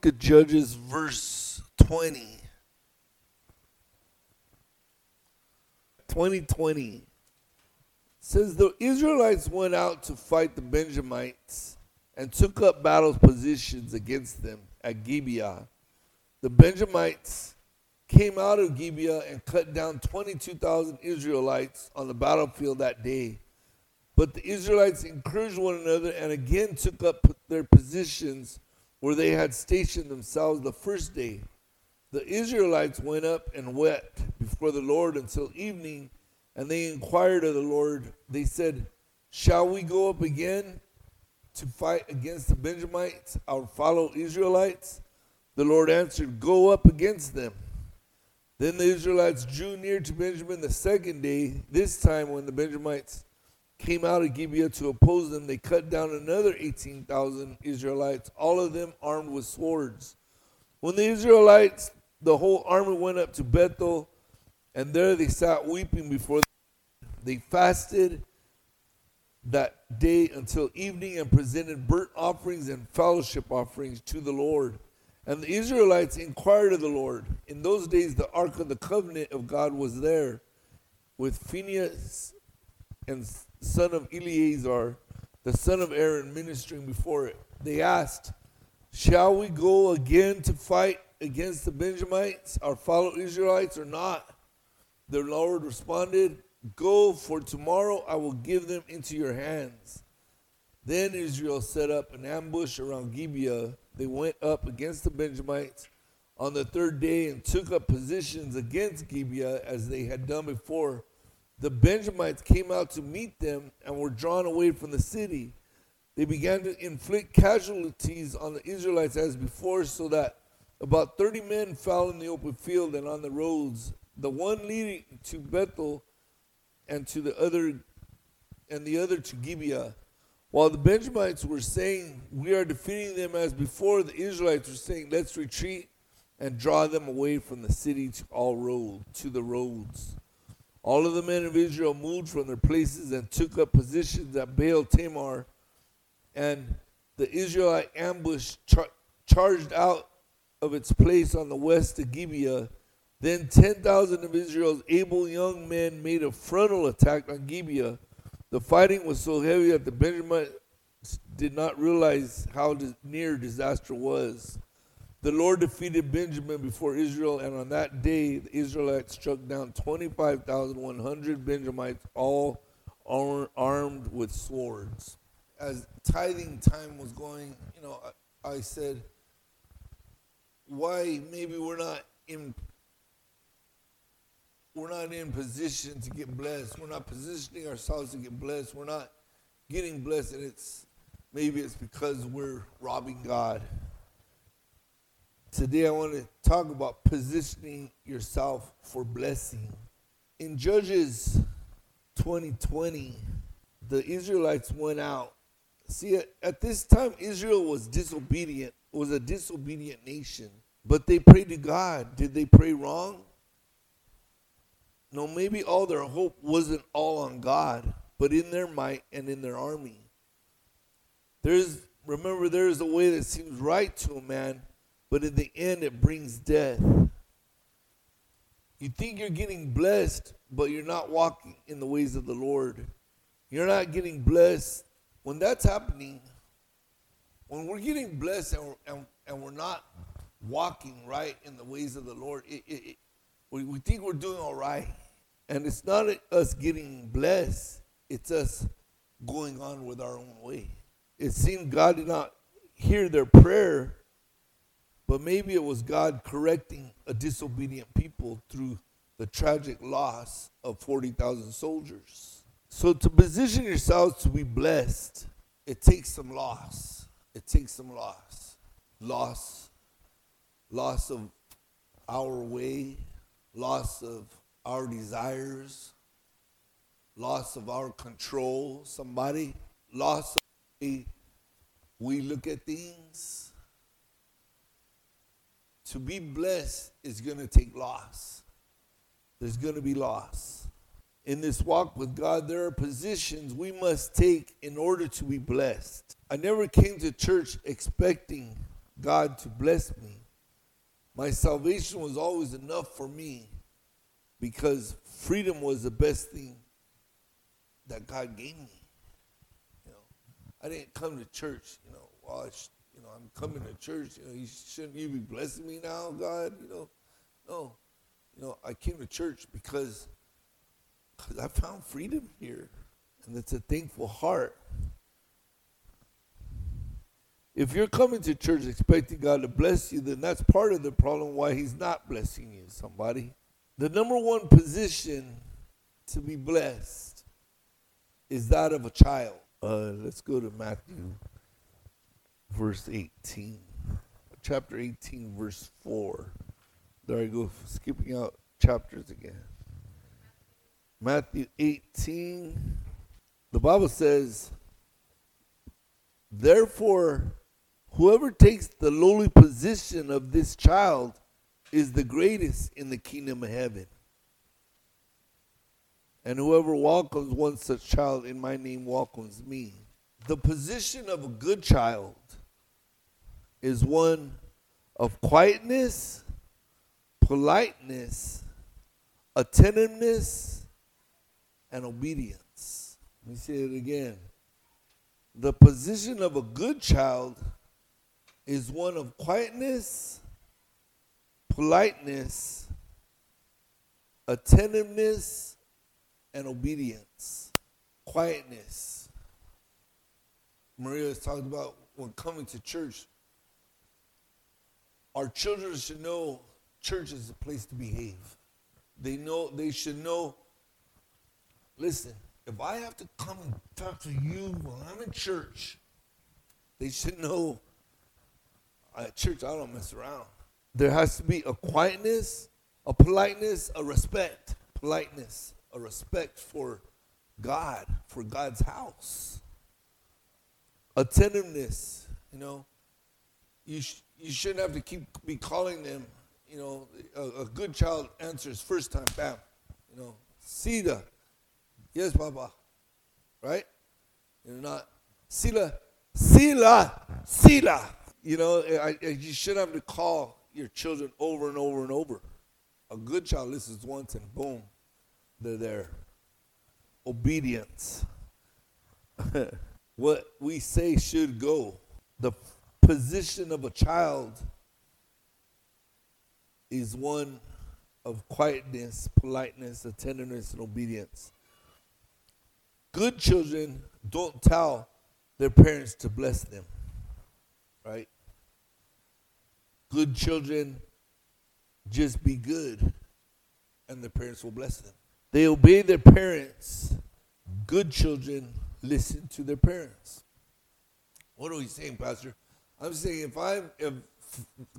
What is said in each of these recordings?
book of Judges, verse 20. 2020 says the Israelites went out to fight the Benjamites and took up battle positions against them at Gibeah. The Benjamites came out of Gibeah and cut down 22,000 Israelites on the battlefield that day. But the Israelites encouraged one another and again took up their positions where they had stationed themselves the first day. The Israelites went up and wept before the Lord until evening, and they inquired of the Lord. They said, Shall we go up again to fight against the Benjamites, our fellow Israelites? The Lord answered, Go up against them. Then the Israelites drew near to Benjamin the second day. This time, when the Benjamites came out of Gibeah to oppose them, they cut down another 18,000 Israelites, all of them armed with swords. When the Israelites, the whole army went up to Bethel, and there they sat weeping before them. They fasted that day until evening and presented burnt offerings and fellowship offerings to the Lord. And the Israelites inquired of the Lord. In those days, the ark of the covenant of God was there, with Phinehas and son of Eleazar, the son of Aaron, ministering before it. They asked, Shall we go again to fight against the Benjamites, our fellow Israelites, or not? The Lord responded, Go, for tomorrow I will give them into your hands. Then Israel set up an ambush around Gibeah they went up against the Benjamites on the third day and took up positions against Gibeah as they had done before. The Benjamites came out to meet them and were drawn away from the city. They began to inflict casualties on the Israelites as before, so that about 30 men fell in the open field and on the roads, the one leading to Bethel and to the other and the other to Gibeah. While the Benjamites were saying, We are defeating them as before, the Israelites were saying, Let's retreat and draw them away from the city to all road to the roads. All of the men of Israel moved from their places and took up positions at Baal Tamar, and the Israelite ambush char- charged out of its place on the west of Gibeah. Then 10,000 of Israel's able young men made a frontal attack on Gibeah the fighting was so heavy that the Benjamites did not realize how near disaster was. The Lord defeated Benjamin before Israel, and on that day the Israelites struck down 25,100 Benjamites, all armed with swords. As tithing time was going, you know, I, I said, why maybe we're not in we're not in position to get blessed. We're not positioning ourselves to get blessed. We're not getting blessed, and it's maybe it's because we're robbing God. Today, I want to talk about positioning yourself for blessing. In Judges 2020, the Israelites went out. See, at, this time, Israel was disobedient, was a disobedient nation, but they prayed to God. Did they pray wrong? No, maybe all their hope wasn't all on God, but in their might and in their army. There's remember there is a way that seems right to a man, but in the end it brings death. You think you're getting blessed, but you're not walking in the ways of the Lord. You're not getting blessed. When that's happening, when we're getting blessed and, and, and we're not walking right in the ways of the Lord, it, it, we, we think we're doing all right. And it's not us getting blessed, it's us going on with our own way. It seemed God did not hear their prayer, but maybe it was God correcting a disobedient people through the tragic loss of 40,000 soldiers. So, to position yourselves to be blessed, it takes some loss. It takes some loss. Loss, loss of our way, loss of our desires, loss of our control, somebody, loss of the way we look at things. To be blessed is going to take loss. There's going to be loss. In this walk with God, there are positions we must take in order to be blessed. I never came to church expecting God to bless me. My salvation was always enough for me because freedom was the best thing that God gave me. You know, I didn't come to church, you know, well, you I'm coming to church, you know, you shouldn't you be blessing me now, God, you know? No. You know, I came to church because because I found freedom here. And it's a thankful heart. If you're coming to church expecting God to bless you, then that's part of the problem why He's not blessing you, somebody. The number one position to be blessed is that of a child. Uh, let's go to Matthew, verse 18. Chapter 18, verse 4. There I go, skipping out chapters again. Matthew 18. The Bible says, Therefore, whoever takes the lowly position of this child is the greatest in the kingdom of heaven. And whoever welcomes one such child in my name welcomes me. The position of a good child is one of quietness, politeness, attentiveness, and obedience. Let me say it again. The position of a good child is one of quietness, politeness, attentiveness, and obedience. Quietness. Maria has talked about when coming to church. Our children should know church is a place to behave. They know they should know Listen, if I have to come and talk to you while I'm in church, they should know at church I don't mess around. There has to be a quietness, a politeness, a respect. Politeness, a respect for God, for God's house. Attentiveness, you know. You, sh- you shouldn't have to keep be calling them, you know. A, a good child answers first time, bam. You know, Sida, Yes, Papa. Right? You're not. Sila, Sila, Sila. You know, I, I, you shouldn't have to call your children over and over and over. A good child listens once and boom, they're there. Obedience. what we say should go. The position of a child is one of quietness, politeness, attentiveness, and obedience. Good children don't tell their parents to bless them, right? Good children just be good and their parents will bless them. They obey their parents. Good children listen to their parents. What are we saying, Pastor? I'm saying if I'm if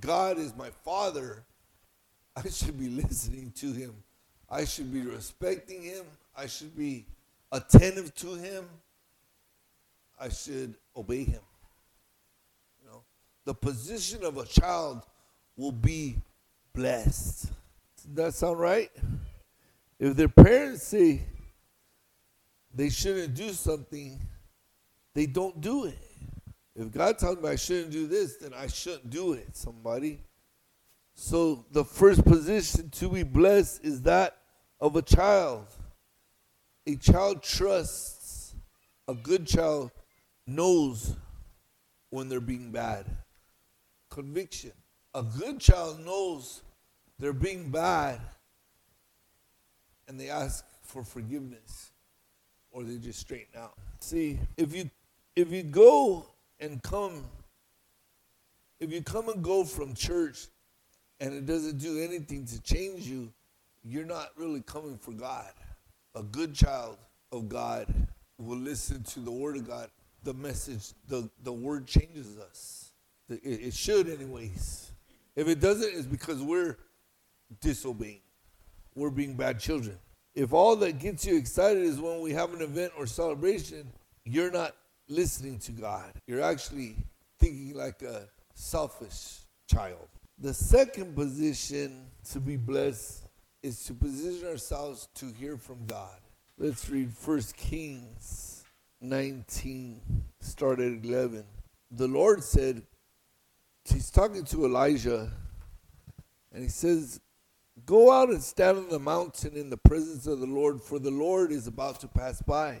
God is my father, I should be listening to him. I should be respecting him. I should be attentive to him, I should obey him. You know, the position of a child will be blessed. Does that sound right? If their parents say they shouldn't do something, they don't do it. If God tells me I shouldn't do this, then I shouldn't do it, somebody. So the first position to be blessed is that of a child a child trusts, a good child knows when they're being bad. Conviction. A good child knows they're being bad and they ask for forgiveness or they just straighten out. See, if you if you go and come if you come and go from church and it doesn't do anything to change you, you're not really coming for God a good child of God will listen to the word of God, the message, the, the word changes us. It, it should, anyways. If it doesn't, it's because we're disobeying. We're being bad children. If all that gets you excited is when we have an event or celebration, you're not listening to God. You're actually thinking like a selfish child. The second position to be blessed is to position ourselves to hear from God. Let's read 1 Kings 19, start at 11. The Lord said he's talking to Elijah, and he says, Go out and stand on the mountain in the presence of the Lord, for the Lord is about to pass by.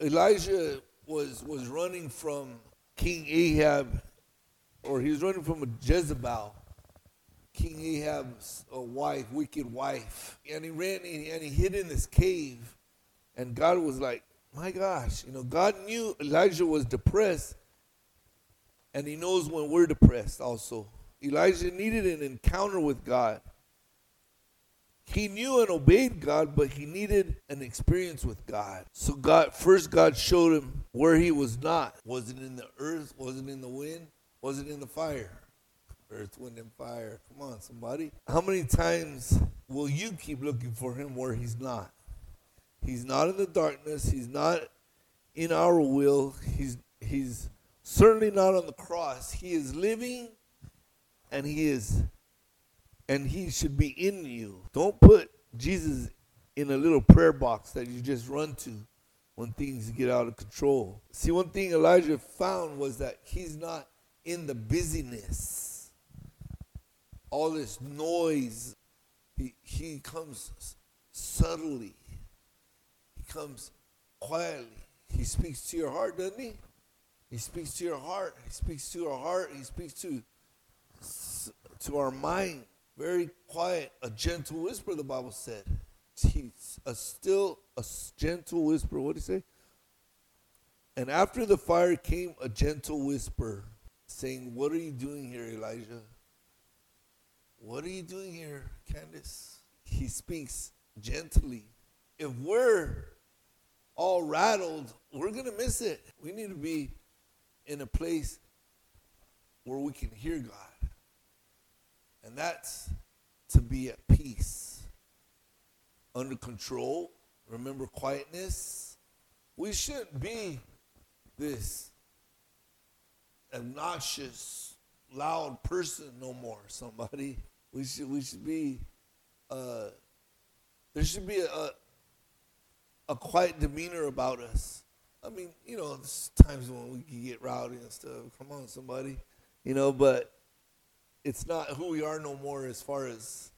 Elijah was was running from King Ahab, or he was running from a Jezebel, King Ahab's uh, wife, wicked wife, and he ran and he hid in this cave, and God was like, my gosh, you know, God knew Elijah was depressed, and He knows when we're depressed also. Elijah needed an encounter with God. He knew and obeyed God, but he needed an experience with God. So God first God showed him where he was not. Was it in the earth? Was it in the wind? Was it in the fire? Earth, wind, and fire. Come on, somebody. How many times will you keep looking for him where he's not? He's not in the darkness. He's not in our will. He's he's certainly not on the cross. He is living and he is and he should be in you. Don't put Jesus in a little prayer box that you just run to when things get out of control. See, one thing Elijah found was that he's not in the busyness, all this noise. He, he comes subtly, he comes quietly. He speaks to your heart, doesn't he? He speaks to your heart. He speaks to our heart. He speaks to to our mind very quiet, a gentle whisper, the Bible said. A still, a gentle whisper. What did he say? And after the fire came a gentle whisper, saying, What are you doing here, Elijah? What are you doing here, Candace? He speaks gently. If we're all rattled, we're going to miss it. We need to be in a place where we can hear God. And that's to be at peace, under control. Remember quietness. We shouldn't be this obnoxious, loud person no more. Somebody, we should we should be. Uh, there should be a, a quiet demeanor about us. I mean, you know, there's times when we can get rowdy and stuff. Come on, somebody, you know, but it's not who we are no more as far as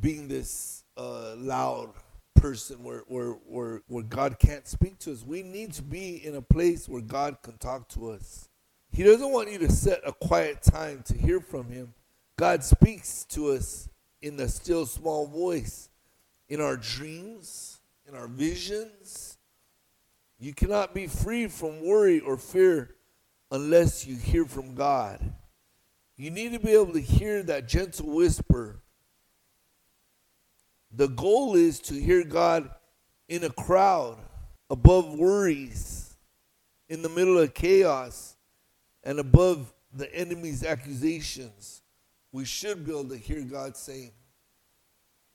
being this uh, loud person where, where, where, where God can't speak to us. We need to be in a place where God can talk to us. He doesn't want you to set a quiet time to hear from Him. God speaks to us in the still small voice, in our dreams, in our visions. You cannot be free from worry or fear unless you hear from God. You need to be able to hear that gentle whisper. The goal is to hear God in a crowd, above worries, in the middle of chaos, and above the enemy's accusations. We should be able to hear God saying,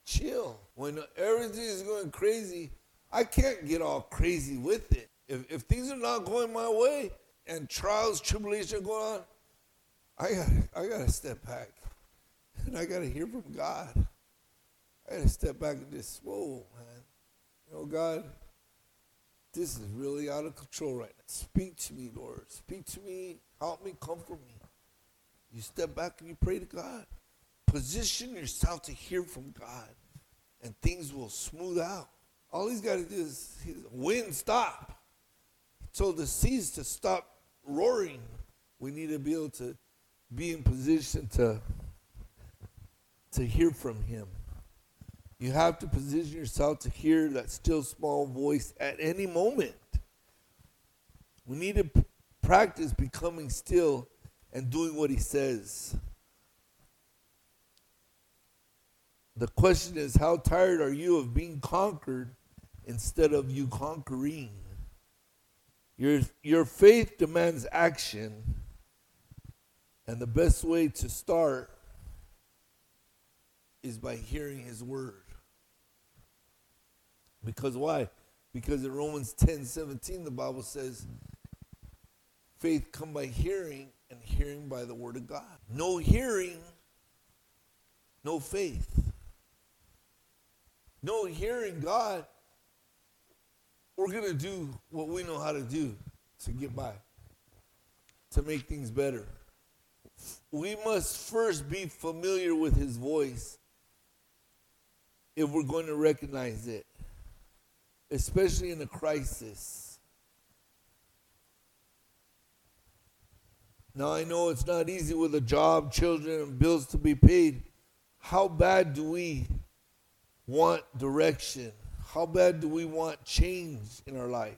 Chill. When everything is going crazy, I can't get all crazy with it. If, if things are not going my way and trials, tribulations are going on, I got I got to step back, and I got to hear from God. I got to step back and just, whoa, man, you know, God, this is really out of control right now. Speak to me, Lord. Speak to me. Help me. Comfort me. You step back and you pray to God. Position yourself to hear from God, and things will smooth out. All he's got to do is wind stop. Told the seas to stop roaring. We need to be able to be in position to to hear from him. You have to position yourself to hear that still small voice at any moment. We need to p- practice becoming still and doing what he says. The question is how tired are you of being conquered instead of you conquering? Your your faith demands action And the best way to start is by hearing his word. Because why? Because in Romans 10 17, the Bible says, faith come by hearing, and hearing by the word of God. No hearing, no faith. No hearing God, we're going to do what we know how to do to get by, to make things better. We must first be familiar with his voice if we're going to recognize it, especially in a crisis. Now, I know it's not easy with a job, children, and bills to be paid. How bad do we want direction? How bad do we want change in our life?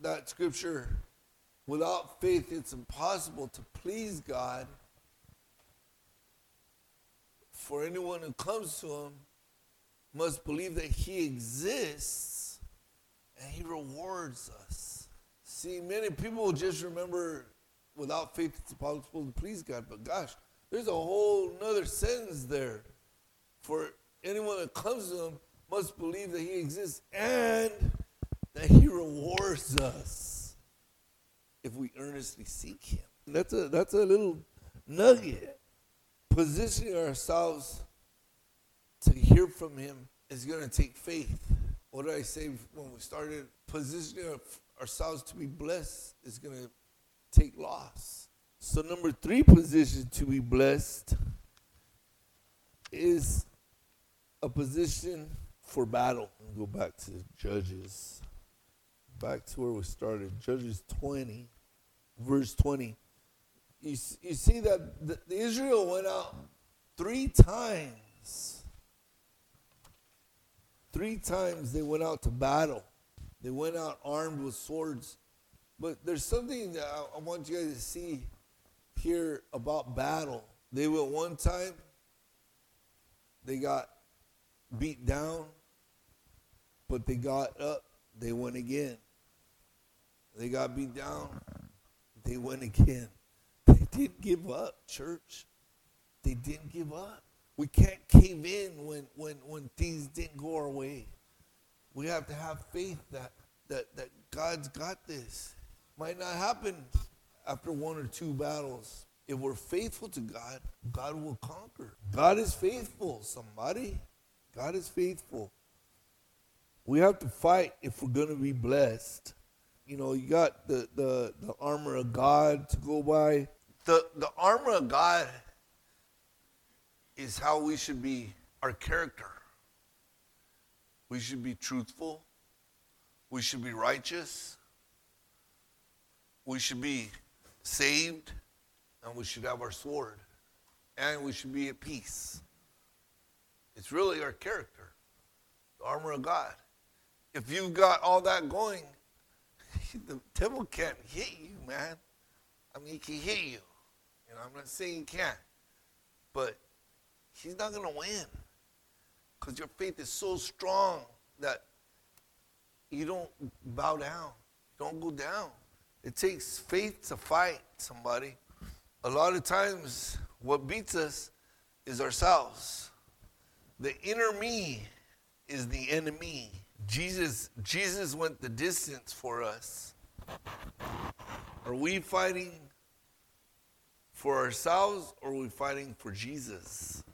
That scripture, without faith, it's impossible to please God. For anyone who comes to Him must believe that He exists and He rewards us. See, many people just remember without faith, it's impossible to please God. But gosh, there's a whole other sentence there. For anyone that comes to him must believe that he exists and that he rewards us if we earnestly seek him. That's a that's a little nugget. Positioning ourselves to hear from him is going to take faith. What did I say when we started? Positioning ourselves to be blessed is going to take loss. So number three position to be blessed is a position for battle. Go back to Judges. Back to where we started. Judges 20, verse 20. You, you see that the, Israel went out three times. Three times they went out to battle. They went out armed with swords. But there's something that I, I want you guys to see here about battle. They went one time, they got beat down, but they got up, they went again. They got beat down, they went again. Didn't give up, church. They didn't give up. We can't cave in when, when, when things didn't go our way. We have to have faith that, that, that God's got this. Might not happen after one or two battles. If we're faithful to God, God will conquer. God is faithful, somebody. God is faithful. We have to fight if we're going to be blessed. You know, you got the, the, the armor of God to go by. The, the armor of God is how we should be, our character. We should be truthful. We should be righteous. We should be saved. And we should have our sword. And we should be at peace. It's really our character, the armor of God. If you've got all that going, the devil can't hit you, man. I mean, he can hit you. I'm not saying he can't, but he's not going to win because your faith is so strong that you don't bow down, you don't go down. It takes faith to fight somebody. A lot of times, what beats us is ourselves. The inner me is the enemy. Jesus, Jesus went the distance for us. Are we fighting for ourselves or are we fighting for Jesus?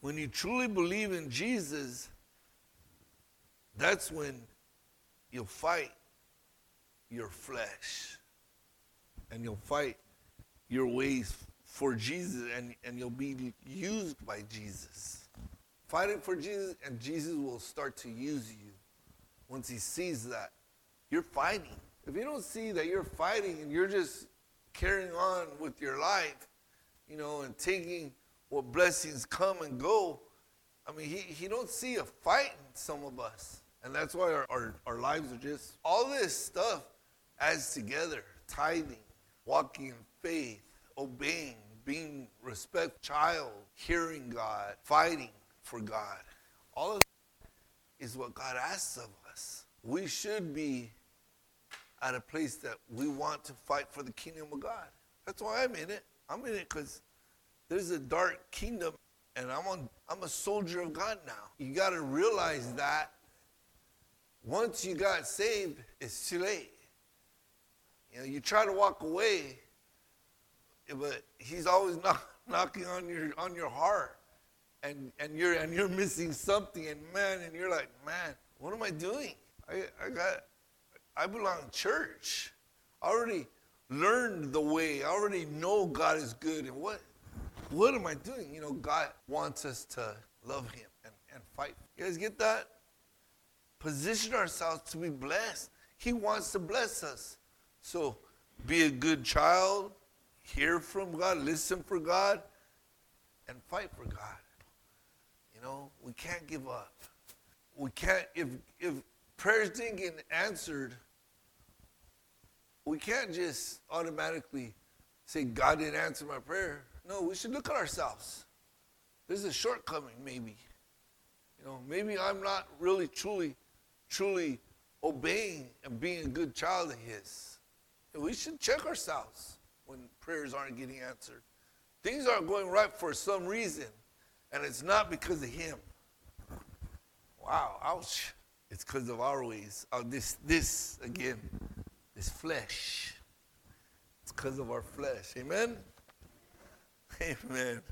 When you truly believe in Jesus, that's when you'll fight your flesh and you'll fight your ways for Jesus and, and you'll be used by Jesus. Fighting for Jesus, and Jesus will start to use you once he sees that you're fighting. If you don't see that you're fighting and you're just carrying on with your life, you know, and taking what blessings come and go, I mean, he, he don't see a fight in some of us. And that's why our, our, our lives are just, all this stuff adds together. Tithing, walking in faith, obeying, being respect, child, hearing God, fighting, for God. All of is what God asks of us. We should be at a place that we want to fight for the kingdom of God. That's why I'm in it. I'm in it because there's a dark kingdom, and I'm on. I'm a soldier of God now. You got to realize that once you got saved, it's too late. You know, you try to walk away, but He's always knock, knocking on your on your heart, and and you're and you're missing something, and man, and you're like, man, what am I doing? I I got, I belong to church. I already learned the way. I already know God is good, and what what am I doing? You know, God wants us to love Him and, and fight. You guys get that? Position ourselves to be blessed. He wants to bless us. So be a good child, hear from God, listen for God, and fight for God. You know, we can't give up. We can't, if, if prayers didn't get answered, we can't just automatically say, God didn't answer my prayer. No, we should look at ourselves. There's a shortcoming, maybe. You know, maybe I'm not really, truly, truly obeying and being a good child of His. And we should check ourselves when prayers aren't getting answered. Things aren't going right for some reason, and it's not because of Him. Wow, ouch. It's because of our ways. Oh, this, this again, this flesh. It's because of our flesh. Amen. Amen